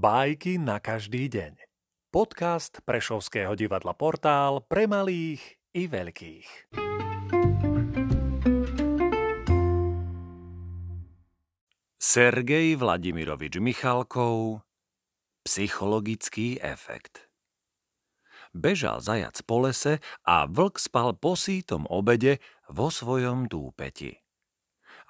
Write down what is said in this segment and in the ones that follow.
Bajky na každý deň. Podcast Prešovského divadla Portál pre malých i veľkých. Sergej Vladimirovič Michalkov Psychologický efekt Bežal zajac po lese a vlk spal po sítom obede vo svojom dúpeti.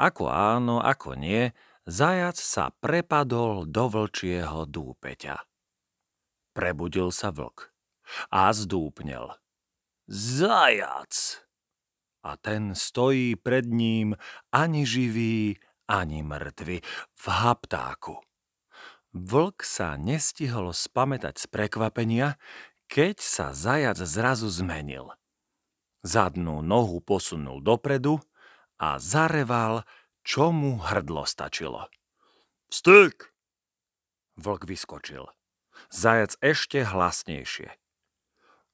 Ako áno, ako nie, zajac sa prepadol do vlčieho dúpeťa. Prebudil sa vlk a zdúpnel. Zajac! A ten stojí pred ním ani živý, ani mŕtvy, v haptáku. Vlk sa nestihol spamätať z prekvapenia, keď sa zajac zrazu zmenil. Zadnú nohu posunul dopredu a zareval, čo mu hrdlo stačilo. Styk! Vlk vyskočil. Zajac ešte hlasnejšie.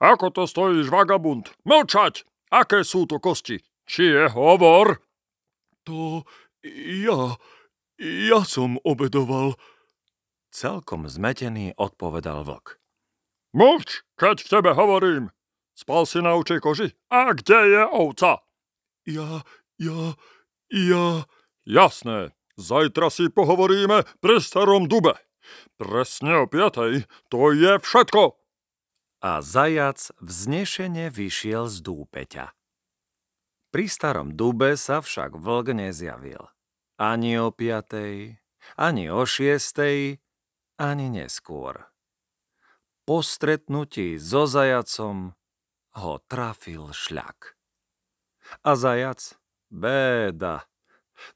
Ako to stojíš, vagabund? Mlčať! Aké sú to kosti? Či je hovor? To ja, ja som obedoval. Celkom zmetený odpovedal vlk. Mlč, keď v tebe hovorím. Spal si na učej koži? A kde je ovca? Ja, ja, ja... Jasné, zajtra si pohovoríme pri starom dube. Presne o piatej, to je všetko. A zajac vznešene vyšiel z dúpeťa. Pri starom dube sa však vlk nezjavil. Ani o piatej, ani o šiestej, ani neskôr. Po stretnutí so zajacom ho trafil šľak. A zajac? Béda.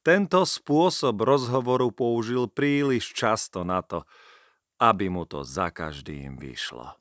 Tento spôsob rozhovoru použil príliš často na to, aby mu to za každým vyšlo.